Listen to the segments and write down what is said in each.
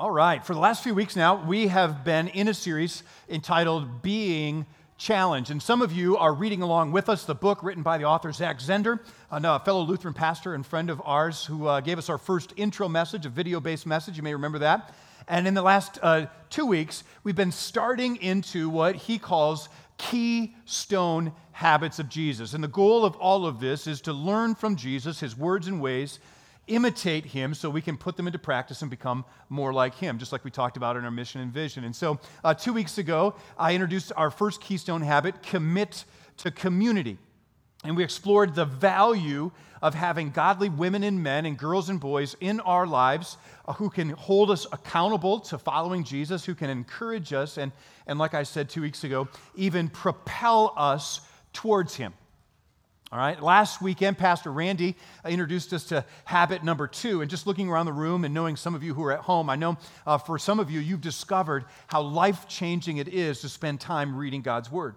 All right, for the last few weeks now, we have been in a series entitled Being Challenged. And some of you are reading along with us the book written by the author Zach Zehnder, a fellow Lutheran pastor and friend of ours who uh, gave us our first intro message, a video based message. You may remember that. And in the last uh, two weeks, we've been starting into what he calls keystone habits of Jesus. And the goal of all of this is to learn from Jesus, his words and ways imitate him so we can put them into practice and become more like him, just like we talked about in our mission and vision. And so, uh, two weeks ago, I introduced our first keystone habit commit to community. And we explored the value of having godly women and men and girls and boys in our lives uh, who can hold us accountable to following Jesus, who can encourage us, and, and like I said two weeks ago, even propel us towards Him. All right, last weekend, Pastor Randy introduced us to habit number two. And just looking around the room and knowing some of you who are at home, I know uh, for some of you, you've discovered how life changing it is to spend time reading God's Word.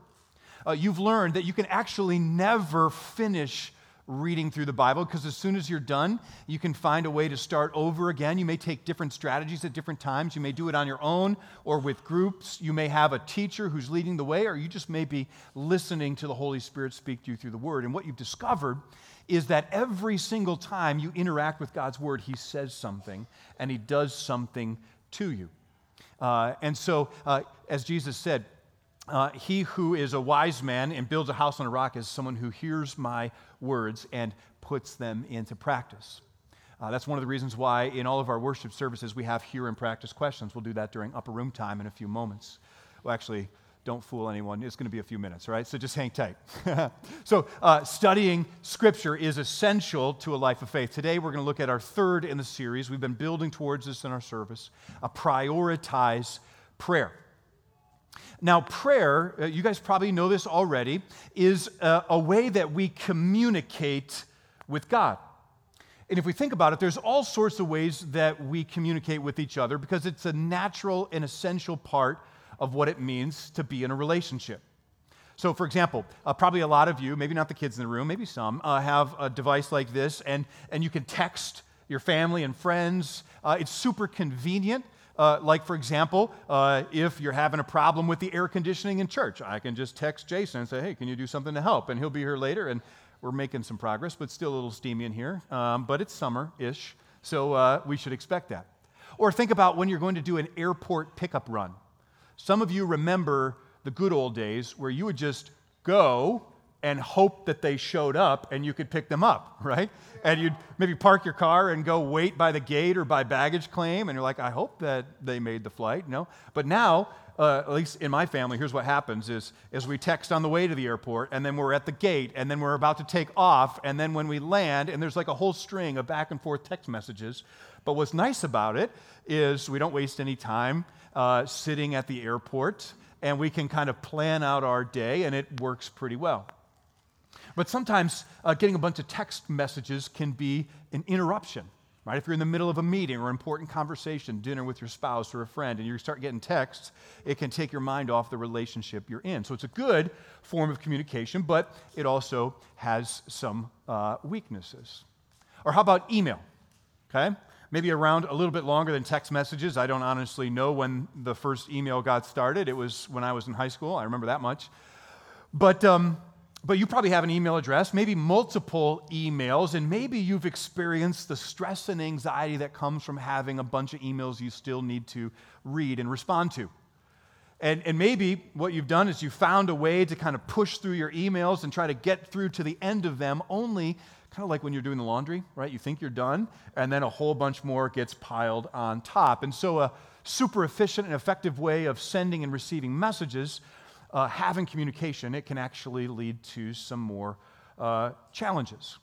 Uh, you've learned that you can actually never finish reading through the Bible because as soon as you're done, you can find a way to start over again. You may take different strategies at different times. You may do it on your own or with groups. You may have a teacher who's leading the way, or you just may be listening to the Holy Spirit speak to you through the Word. And what you've discovered is that every single time you interact with God's Word, He says something and He does something to you. Uh, and so, uh, as Jesus said, uh, he who is a wise man and builds a house on a rock is someone who hears my words and puts them into practice. Uh, that's one of the reasons why in all of our worship services we have hear and practice questions. We'll do that during upper room time in a few moments. Well, actually, don't fool anyone. It's going to be a few minutes, right? So just hang tight. so, uh, studying Scripture is essential to a life of faith. Today, we're going to look at our third in the series. We've been building towards this in our service a prioritize prayer. Now, prayer, uh, you guys probably know this already, is a, a way that we communicate with God. And if we think about it, there's all sorts of ways that we communicate with each other because it's a natural and essential part of what it means to be in a relationship. So, for example, uh, probably a lot of you, maybe not the kids in the room, maybe some, uh, have a device like this, and, and you can text your family and friends. Uh, it's super convenient. Uh, like, for example, uh, if you're having a problem with the air conditioning in church, I can just text Jason and say, hey, can you do something to help? And he'll be here later, and we're making some progress, but still a little steamy in here. Um, but it's summer ish, so uh, we should expect that. Or think about when you're going to do an airport pickup run. Some of you remember the good old days where you would just go and hope that they showed up and you could pick them up, right? And you'd maybe park your car and go wait by the gate or by baggage claim, and you're like, I hope that they made the flight. No. But now, uh, at least in my family, here's what happens is, is we text on the way to the airport, and then we're at the gate, and then we're about to take off, and then when we land, and there's like a whole string of back and forth text messages. But what's nice about it is we don't waste any time uh, sitting at the airport, and we can kind of plan out our day, and it works pretty well. But sometimes uh, getting a bunch of text messages can be an interruption, right? If you're in the middle of a meeting or important conversation, dinner with your spouse or a friend, and you start getting texts, it can take your mind off the relationship you're in. So it's a good form of communication, but it also has some uh, weaknesses. Or how about email? Okay? Maybe around a little bit longer than text messages. I don't honestly know when the first email got started. It was when I was in high school. I remember that much. But um, but you probably have an email address, maybe multiple emails, and maybe you've experienced the stress and anxiety that comes from having a bunch of emails you still need to read and respond to. And, and maybe what you've done is you found a way to kind of push through your emails and try to get through to the end of them, only kind of like when you're doing the laundry, right? You think you're done, and then a whole bunch more gets piled on top. And so, a super efficient and effective way of sending and receiving messages uh, having communication, it can actually lead to some more uh, challenges.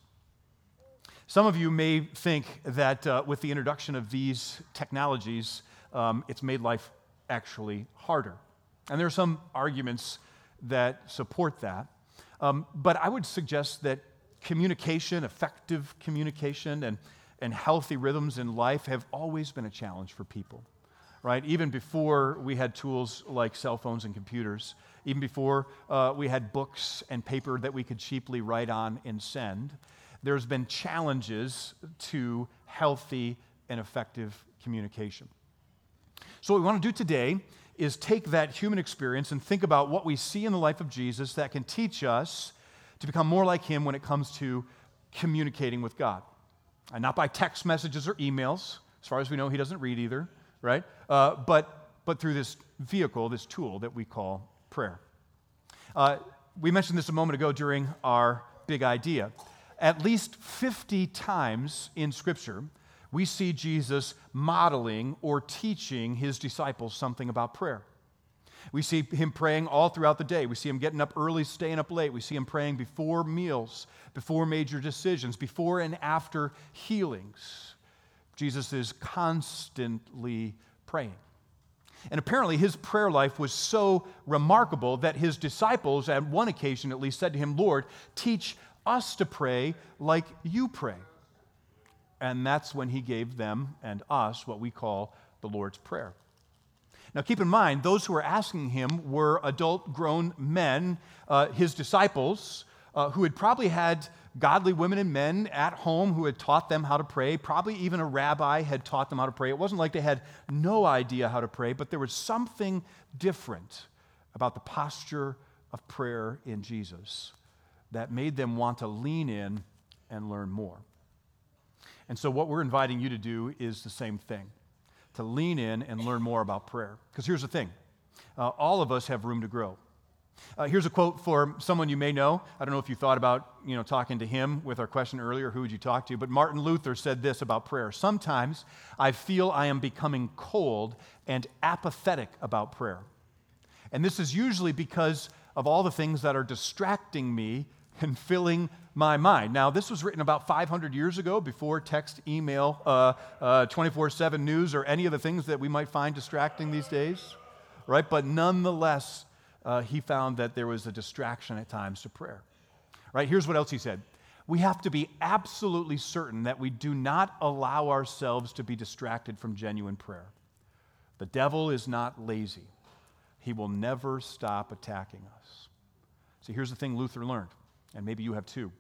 Some of you may think that uh, with the introduction of these technologies, um, it's made life actually harder. And there are some arguments that support that. Um, but I would suggest that communication, effective communication, and, and healthy rhythms in life have always been a challenge for people, right? Even before we had tools like cell phones and computers, even before uh, we had books and paper that we could cheaply write on and send, there's been challenges to healthy and effective communication. So, what we want to do today is take that human experience and think about what we see in the life of Jesus that can teach us to become more like him when it comes to communicating with God. And not by text messages or emails. As far as we know, he doesn't read either, right? Uh, but, but through this vehicle, this tool that we call prayer. Uh, we mentioned this a moment ago during our big idea. At least 50 times in Scripture, we see Jesus modeling or teaching his disciples something about prayer. We see him praying all throughout the day. We see him getting up early, staying up late. We see him praying before meals, before major decisions, before and after healings. Jesus is constantly praying. And apparently, his prayer life was so remarkable that his disciples, at one occasion at least, said to him, Lord, teach us to pray like you pray. And that's when he gave them and us what we call the Lord's Prayer. Now, keep in mind, those who were asking him were adult grown men, uh, his disciples, uh, who had probably had godly women and men at home who had taught them how to pray. Probably even a rabbi had taught them how to pray. It wasn't like they had no idea how to pray, but there was something different about the posture of prayer in Jesus that made them want to lean in and learn more. And so, what we're inviting you to do is the same thing to lean in and learn more about prayer. Because here's the thing uh, all of us have room to grow. Uh, here's a quote for someone you may know. I don't know if you thought about you know, talking to him with our question earlier, who would you talk to? But Martin Luther said this about prayer Sometimes I feel I am becoming cold and apathetic about prayer. And this is usually because of all the things that are distracting me and filling my mind. Now, this was written about 500 years ago before text, email, 24 uh, uh, 7 news, or any of the things that we might find distracting these days, right? But nonetheless, uh, he found that there was a distraction at times to prayer, right? Here's what else he said We have to be absolutely certain that we do not allow ourselves to be distracted from genuine prayer. The devil is not lazy, he will never stop attacking us. See, here's the thing Luther learned and maybe you have too.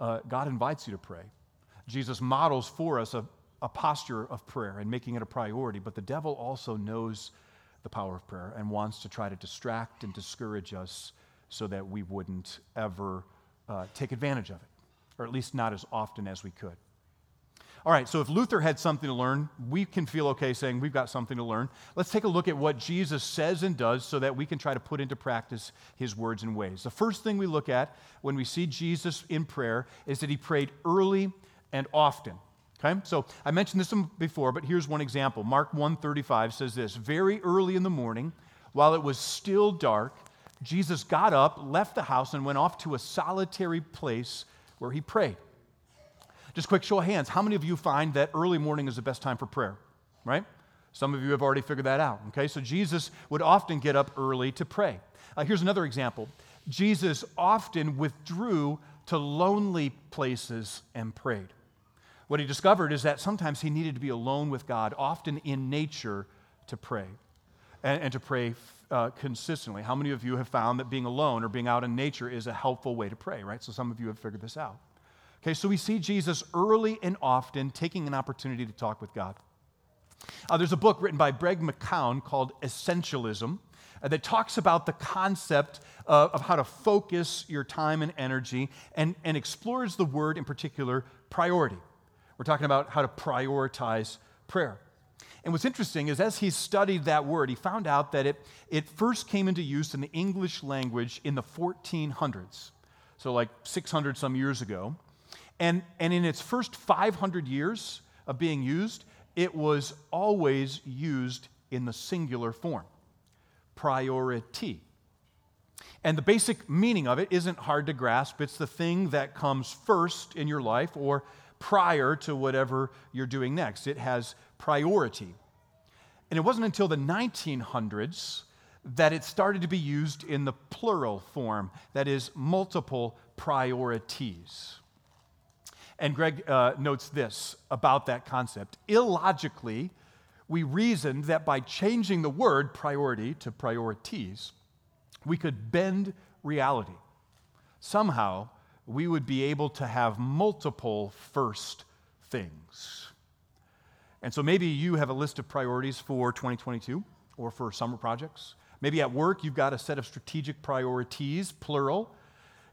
Uh, God invites you to pray. Jesus models for us a, a posture of prayer and making it a priority, but the devil also knows the power of prayer and wants to try to distract and discourage us so that we wouldn't ever uh, take advantage of it, or at least not as often as we could. All right, so if Luther had something to learn, we can feel okay saying we've got something to learn. Let's take a look at what Jesus says and does so that we can try to put into practice his words and ways. The first thing we look at when we see Jesus in prayer is that he prayed early and often. Okay? So I mentioned this before, but here's one example. Mark 1:35 says this, "Very early in the morning, while it was still dark, Jesus got up, left the house and went off to a solitary place where he prayed." Just quick show of hands. How many of you find that early morning is the best time for prayer? Right? Some of you have already figured that out. Okay, so Jesus would often get up early to pray. Uh, here's another example Jesus often withdrew to lonely places and prayed. What he discovered is that sometimes he needed to be alone with God, often in nature, to pray and, and to pray uh, consistently. How many of you have found that being alone or being out in nature is a helpful way to pray, right? So some of you have figured this out. Okay, so we see Jesus early and often taking an opportunity to talk with God. Uh, there's a book written by Greg McKeown called Essentialism uh, that talks about the concept uh, of how to focus your time and energy and, and explores the word in particular, priority. We're talking about how to prioritize prayer. And what's interesting is as he studied that word, he found out that it, it first came into use in the English language in the 1400s, so like 600 some years ago. And, and in its first 500 years of being used, it was always used in the singular form priority. And the basic meaning of it isn't hard to grasp. It's the thing that comes first in your life or prior to whatever you're doing next. It has priority. And it wasn't until the 1900s that it started to be used in the plural form, that is, multiple priorities. And Greg uh, notes this about that concept. Illogically, we reasoned that by changing the word priority to priorities, we could bend reality. Somehow, we would be able to have multiple first things. And so maybe you have a list of priorities for 2022 or for summer projects. Maybe at work, you've got a set of strategic priorities, plural.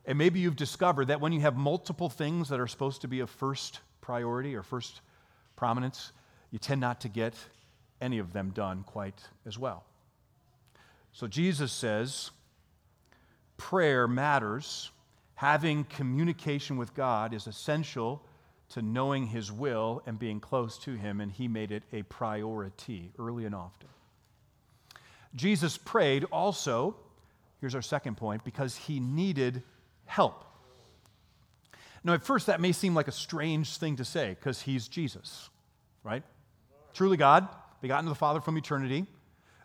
And maybe you've discovered that when you have multiple things that are supposed to be of first priority or first prominence, you tend not to get any of them done quite as well. So Jesus says prayer matters. Having communication with God is essential to knowing His will and being close to Him, and He made it a priority early and often. Jesus prayed also, here's our second point, because He needed help. Now, at first, that may seem like a strange thing to say because He's Jesus, right? Truly God, begotten of the Father from eternity,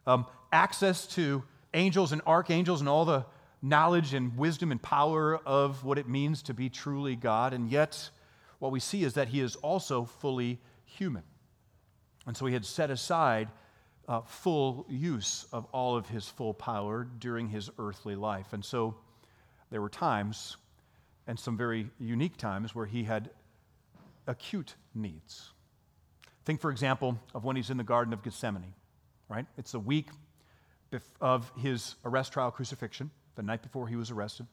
um, access to angels and archangels and all the knowledge and wisdom and power of what it means to be truly God. And yet, what we see is that he is also fully human. And so he had set aside uh, full use of all of his full power during his earthly life. And so there were times, and some very unique times, where he had acute needs. Think, for example, of when he's in the Garden of Gethsemane, right? It's the week of his arrest, trial, crucifixion, the night before he was arrested.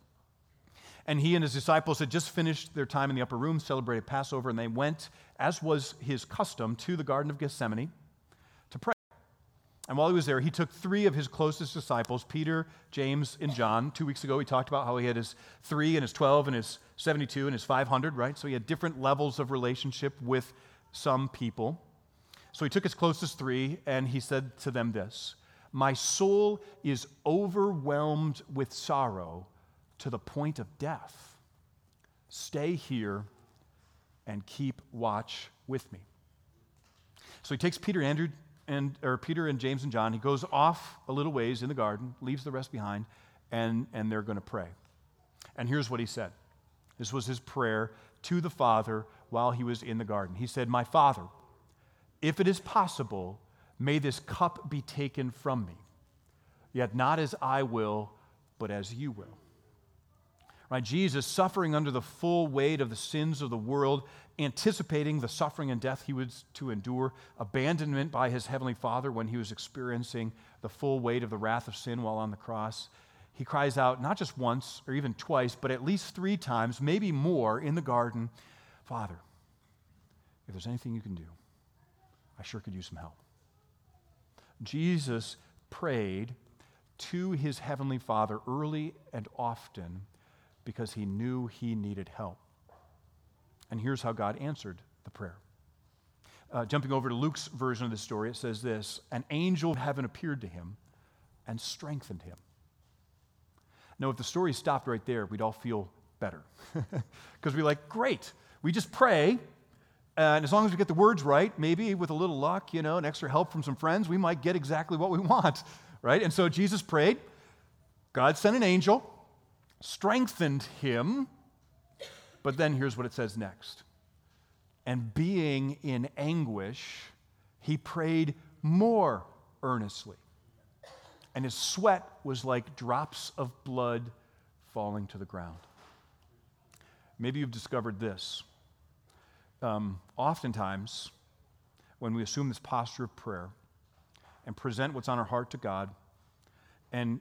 And he and his disciples had just finished their time in the upper room, celebrated Passover, and they went, as was his custom, to the Garden of Gethsemane to pray. And while he was there, he took three of his closest disciples, Peter, James, and John. Two weeks ago, he talked about how he had his three and his 12 and his 72 and his 500, right? So he had different levels of relationship with some people. So he took his closest three and he said to them this My soul is overwhelmed with sorrow to the point of death. Stay here and keep watch with me. So he takes Peter, Andrew, and, or Peter and James and John. He goes off a little ways in the garden, leaves the rest behind, and, and they're going to pray. And here's what he said. This was his prayer to the Father while he was in the garden. He said, My Father, if it is possible, may this cup be taken from me. Yet not as I will, but as you will. Right? Jesus suffering under the full weight of the sins of the world, anticipating the suffering and death he was to endure, abandonment by his heavenly Father when he was experiencing the full weight of the wrath of sin while on the cross. He cries out not just once or even twice, but at least three times, maybe more, in the garden Father, if there's anything you can do, I sure could use some help. Jesus prayed to his heavenly Father early and often because he knew he needed help. And here's how God answered the prayer. Uh, jumping over to Luke's version of the story, it says this An angel of heaven appeared to him and strengthened him. Now, if the story stopped right there, we'd all feel better. Because we're like, great, we just pray, and as long as we get the words right, maybe with a little luck, you know, and extra help from some friends, we might get exactly what we want, right? And so Jesus prayed. God sent an angel strengthened him. But then here's what it says next. And being in anguish, he prayed more earnestly. And his sweat was like drops of blood falling to the ground. Maybe you've discovered this. Um, oftentimes, when we assume this posture of prayer and present what's on our heart to God, and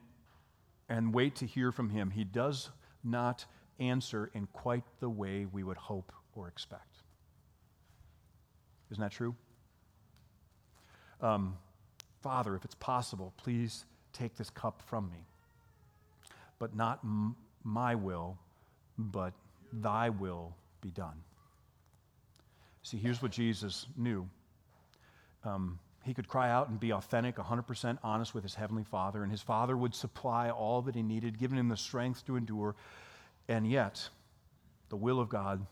and wait to hear from him, he does not answer in quite the way we would hope or expect. Isn't that true? Um, Father, if it's possible, please take this cup from me. But not m- my will, but thy will be done. See, here's what Jesus knew. Um, he could cry out and be authentic, 100% honest with his heavenly Father, and his Father would supply all that he needed, giving him the strength to endure. And yet, the will of God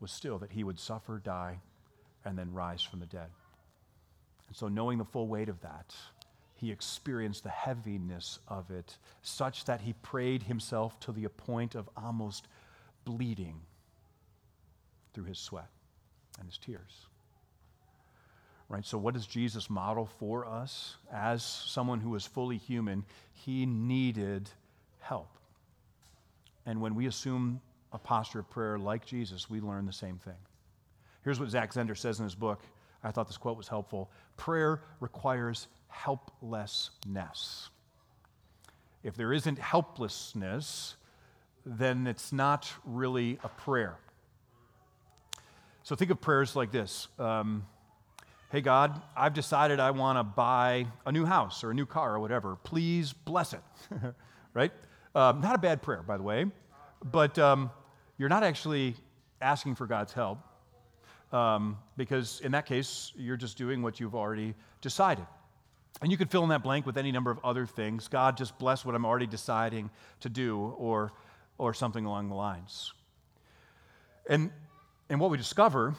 was still that he would suffer, die, and then rise from the dead. And so, knowing the full weight of that, he experienced the heaviness of it, such that he prayed himself to the point of almost bleeding through his sweat and his tears. Right? So, what does Jesus model for us? As someone who was fully human, he needed help. And when we assume a posture of prayer like Jesus, we learn the same thing. Here's what Zach Zehnder says in his book. I thought this quote was helpful. Prayer requires helplessness. If there isn't helplessness, then it's not really a prayer. So think of prayers like this um, Hey, God, I've decided I want to buy a new house or a new car or whatever. Please bless it. right? Um, not a bad prayer, by the way, but um, you're not actually asking for God's help um, because in that case, you're just doing what you've already decided. And you could fill in that blank with any number of other things. God, just bless what I'm already deciding to do, or, or something along the lines. And, and what we discover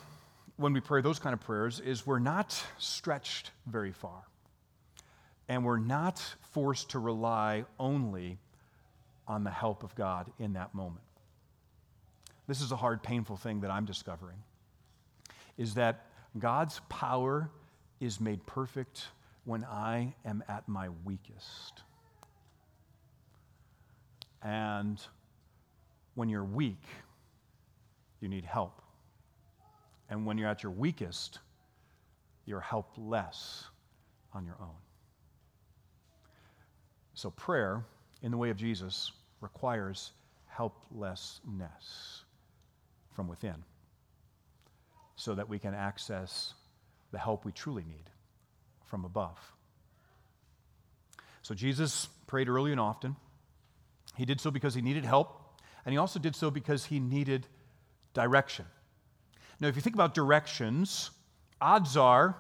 when we pray those kind of prayers is we're not stretched very far. And we're not forced to rely only on the help of God in that moment. This is a hard, painful thing that I'm discovering is that God's power is made perfect when I am at my weakest. And when you're weak, you need help. And when you're at your weakest, you're helpless on your own. So, prayer, in the way of Jesus, requires helplessness from within so that we can access the help we truly need from above. So Jesus prayed early and often. He did so because he needed help, and he also did so because he needed direction. Now, if you think about directions, odds are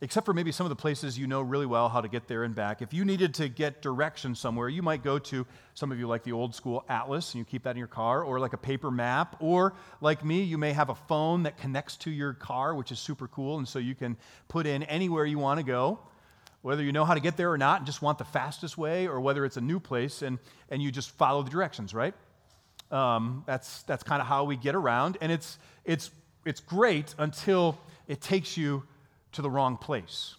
except for maybe some of the places you know really well how to get there and back. If you needed to get directions somewhere, you might go to some of you like the old school atlas and you keep that in your car, or like a paper map, or like me, you may have a phone that connects to your car, which is super cool, and so you can put in anywhere you want to go. Whether you know how to get there or not and just want the fastest way, or whether it's a new place and, and you just follow the directions, right? Um, that's that's kind of how we get around, and it's, it's, it's great until it takes you to the wrong place.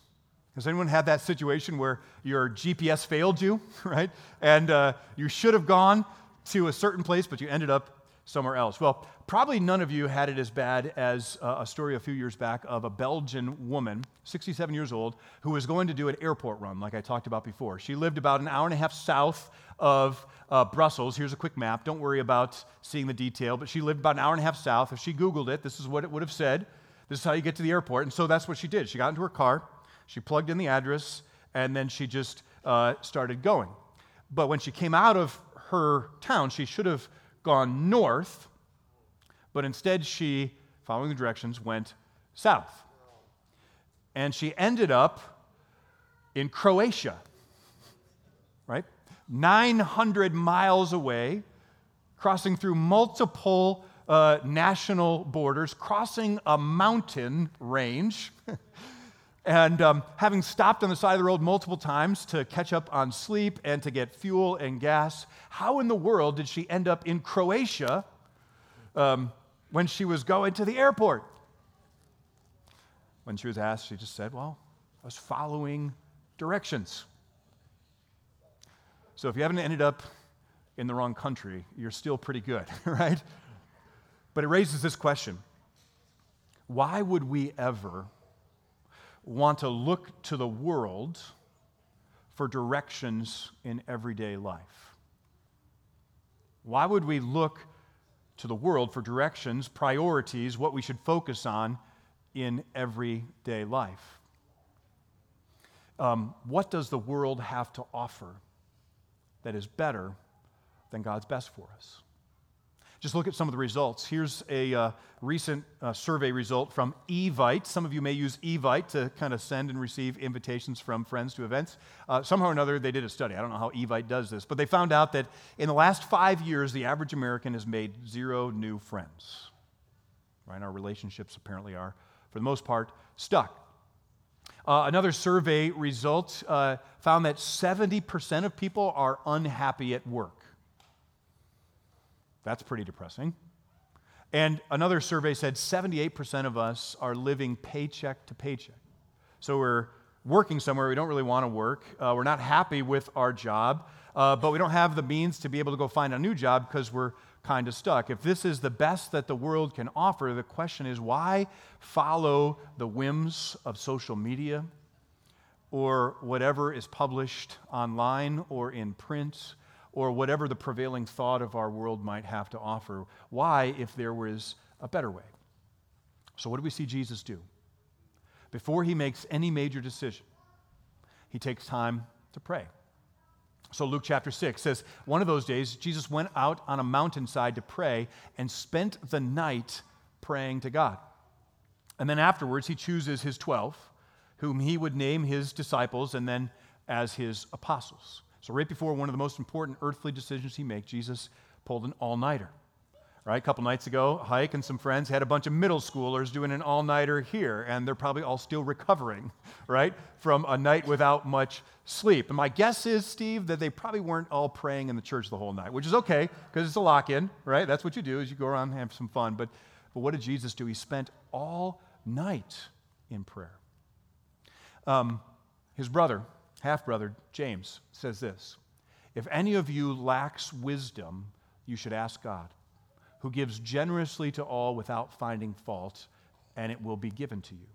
Has anyone had that situation where your GPS failed you, right? And uh, you should have gone to a certain place, but you ended up somewhere else? Well, probably none of you had it as bad as uh, a story a few years back of a Belgian woman, 67 years old, who was going to do an airport run, like I talked about before. She lived about an hour and a half south of uh, Brussels. Here's a quick map. Don't worry about seeing the detail, but she lived about an hour and a half south. If she Googled it, this is what it would have said. This is how you get to the airport. And so that's what she did. She got into her car, she plugged in the address, and then she just uh, started going. But when she came out of her town, she should have gone north, but instead she, following the directions, went south. And she ended up in Croatia, right? 900 miles away, crossing through multiple uh, national borders, crossing a mountain range, and um, having stopped on the side of the road multiple times to catch up on sleep and to get fuel and gas. How in the world did she end up in Croatia um, when she was going to the airport? When she was asked, she just said, Well, I was following directions. So if you haven't ended up in the wrong country, you're still pretty good, right? But it raises this question Why would we ever want to look to the world for directions in everyday life? Why would we look to the world for directions, priorities, what we should focus on in everyday life? Um, what does the world have to offer that is better than God's best for us? Just look at some of the results. Here's a uh, recent uh, survey result from Evite. Some of you may use Evite to kind of send and receive invitations from friends to events. Uh, somehow or another, they did a study. I don't know how Evite does this, but they found out that in the last five years, the average American has made zero new friends. Right? Our relationships apparently are, for the most part, stuck. Uh, another survey result uh, found that 70% of people are unhappy at work. That's pretty depressing. And another survey said 78% of us are living paycheck to paycheck. So we're working somewhere we don't really want to work. Uh, we're not happy with our job, uh, but we don't have the means to be able to go find a new job because we're kind of stuck. If this is the best that the world can offer, the question is why follow the whims of social media or whatever is published online or in print? Or whatever the prevailing thought of our world might have to offer. Why, if there was a better way? So, what do we see Jesus do? Before he makes any major decision, he takes time to pray. So, Luke chapter 6 says, One of those days, Jesus went out on a mountainside to pray and spent the night praying to God. And then afterwards, he chooses his 12, whom he would name his disciples and then as his apostles. So, right before one of the most important earthly decisions he makes, Jesus pulled an all nighter. Right? A couple nights ago, Hike and some friends had a bunch of middle schoolers doing an all nighter here, and they're probably all still recovering, right, from a night without much sleep. And my guess is, Steve, that they probably weren't all praying in the church the whole night, which is okay because it's a lock in, right? That's what you do is you go around and have some fun. But, but what did Jesus do? He spent all night in prayer. Um, his brother, half brother, James, says this If any of you lacks wisdom, you should ask God, who gives generously to all without finding fault, and it will be given to you.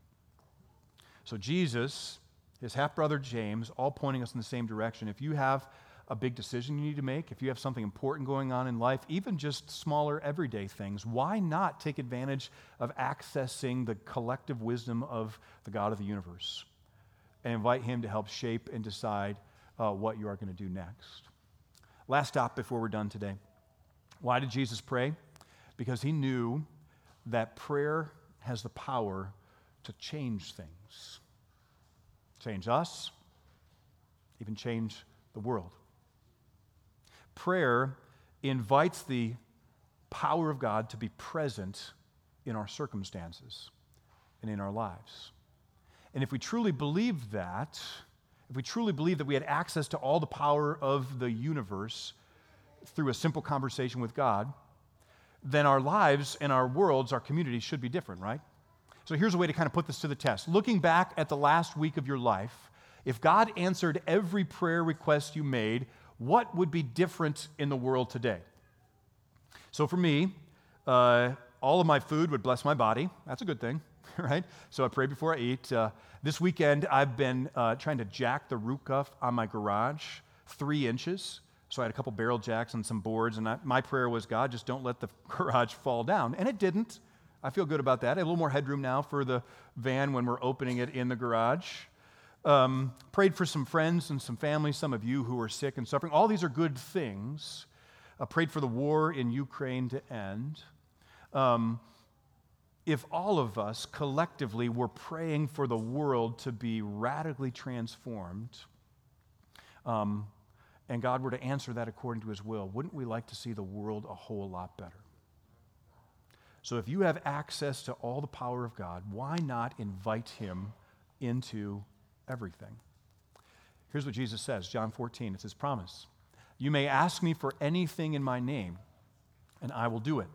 So, Jesus, his half brother James, all pointing us in the same direction. If you have a big decision you need to make, if you have something important going on in life, even just smaller everyday things, why not take advantage of accessing the collective wisdom of the God of the universe? And invite Him to help shape and decide uh, what you are going to do next. Last stop before we're done today. Why did Jesus pray? Because He knew that prayer has the power to change things, change us, even change the world. Prayer invites the power of God to be present in our circumstances and in our lives. And if we truly believe that, if we truly believe that we had access to all the power of the universe through a simple conversation with God, then our lives and our worlds, our communities should be different, right? So here's a way to kind of put this to the test. Looking back at the last week of your life, if God answered every prayer request you made, what would be different in the world today? So for me, uh, all of my food would bless my body. That's a good thing. right? So I pray before I eat. Uh, this weekend, I've been uh, trying to jack the roof cuff on my garage three inches. So I had a couple barrel jacks and some boards, and I, my prayer was, God, just don't let the garage fall down. And it didn't. I feel good about that. I a little more headroom now for the van when we're opening it in the garage. Um, prayed for some friends and some family, some of you who are sick and suffering. All these are good things. Uh, prayed for the war in Ukraine to end. Um, if all of us collectively were praying for the world to be radically transformed, um, and God were to answer that according to his will, wouldn't we like to see the world a whole lot better? So, if you have access to all the power of God, why not invite him into everything? Here's what Jesus says John 14, it's his promise. You may ask me for anything in my name, and I will do it.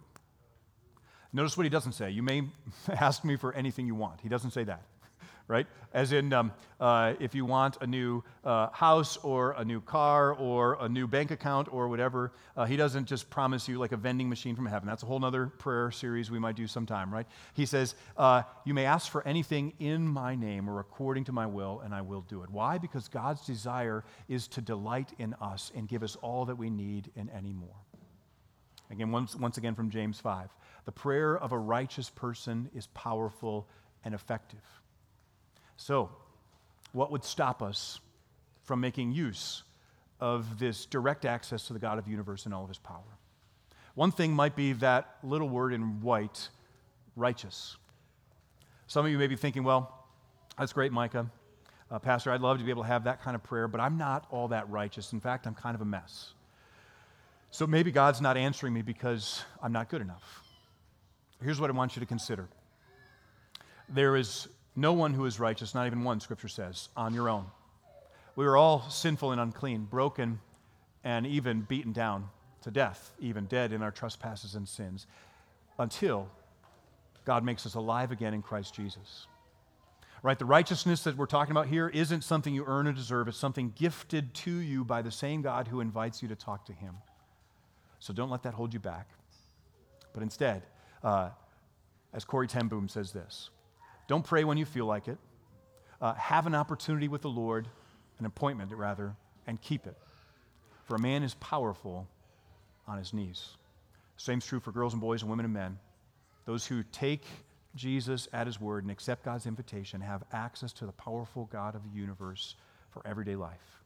Notice what he doesn't say. You may ask me for anything you want. He doesn't say that, right? As in, um, uh, if you want a new uh, house or a new car or a new bank account or whatever, uh, he doesn't just promise you like a vending machine from heaven. That's a whole other prayer series we might do sometime, right? He says, uh, You may ask for anything in my name or according to my will, and I will do it. Why? Because God's desire is to delight in us and give us all that we need and any more. Again, once, once again from James 5. The prayer of a righteous person is powerful and effective. So, what would stop us from making use of this direct access to the God of the universe and all of his power? One thing might be that little word in white, righteous. Some of you may be thinking, well, that's great, Micah. Uh, Pastor, I'd love to be able to have that kind of prayer, but I'm not all that righteous. In fact, I'm kind of a mess. So maybe God's not answering me because I'm not good enough. Here's what I want you to consider there is No one who is righteous, not even one, Scripture says, on your own. We are all sinful and unclean, broken, and even beaten down to death, even dead in our trespasses and sins, until God makes us alive again in Christ Jesus. Right? The righteousness that we're talking about here isn't something you earn or deserve, it's something gifted to you by the same God who invites you to talk to Him. So don't let that hold you back. But instead, uh, as Corrie ten Boom says this don't pray when you feel like it. Uh, have an opportunity with the Lord, an appointment rather, and keep it. For a man is powerful on his knees. Same's true for girls and boys and women and men. Those who take Jesus at his word and accept God's invitation have access to the powerful God of the universe for everyday life.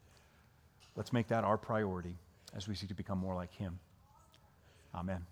Let's make that our priority as we seek to become more like him. Amen.